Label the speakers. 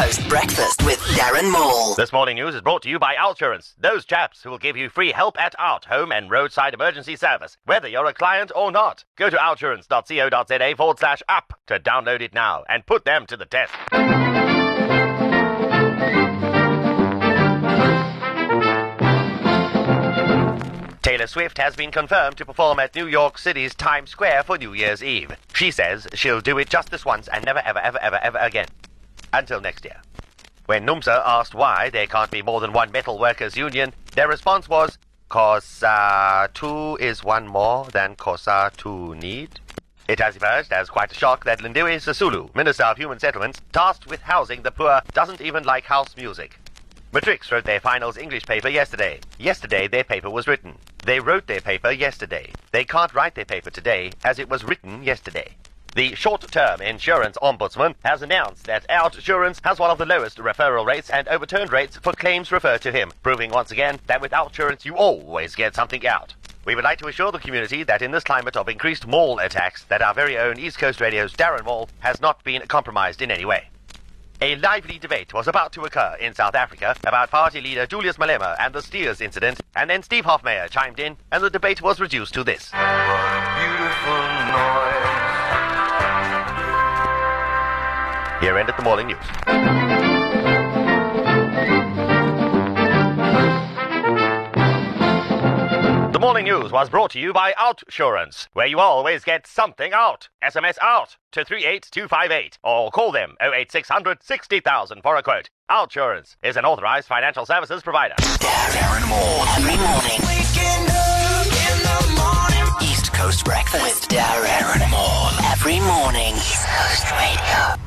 Speaker 1: Coast Breakfast with Darren Maule.
Speaker 2: This morning news is brought to you by Outsurance, those chaps who will give you free help at art, home and roadside emergency service, whether you're a client or not. Go to outsurance.co.za forward slash up to download it now and put them to the test. Taylor Swift has been confirmed to perform at New York City's Times Square for New Year's Eve. She says she'll do it just this once and never, ever, ever, ever, ever again. Until next year. When NUMSA asked why there can't be more than one metal workers union, their response was, uh, two is one more than COSA two need. It has emerged as quite a shock that Lindiwe Sisulu, Minister of Human Settlements, tasked with housing the poor, doesn't even like house music. Matrics wrote their finals English paper yesterday. Yesterday their paper was written. They wrote their paper yesterday. They can't write their paper today, as it was written yesterday. The short-term insurance ombudsman has announced that Outsurance has one of the lowest referral rates and overturned rates for claims referred to him, proving once again that with Outsurance you always get something out. We would like to assure the community that in this climate of increased mall attacks, that our very own East Coast Radio's Darren Maule has not been compromised in any way. A lively debate was about to occur in South Africa about party leader Julius Malema and the Steers incident, and then Steve Hofmeyr chimed in, and the debate was reduced to this. Here ended the morning news. The morning news was brought to you by Outsurance, where you always get something out. SMS out to 38258 or call them 08600 60000 for a quote. Outsurance is an authorized financial services provider.
Speaker 1: Darren Maule. Every morning.
Speaker 3: Morning.
Speaker 1: East Coast Breakfast with Darren Maule. Every morning. East Coast Radio.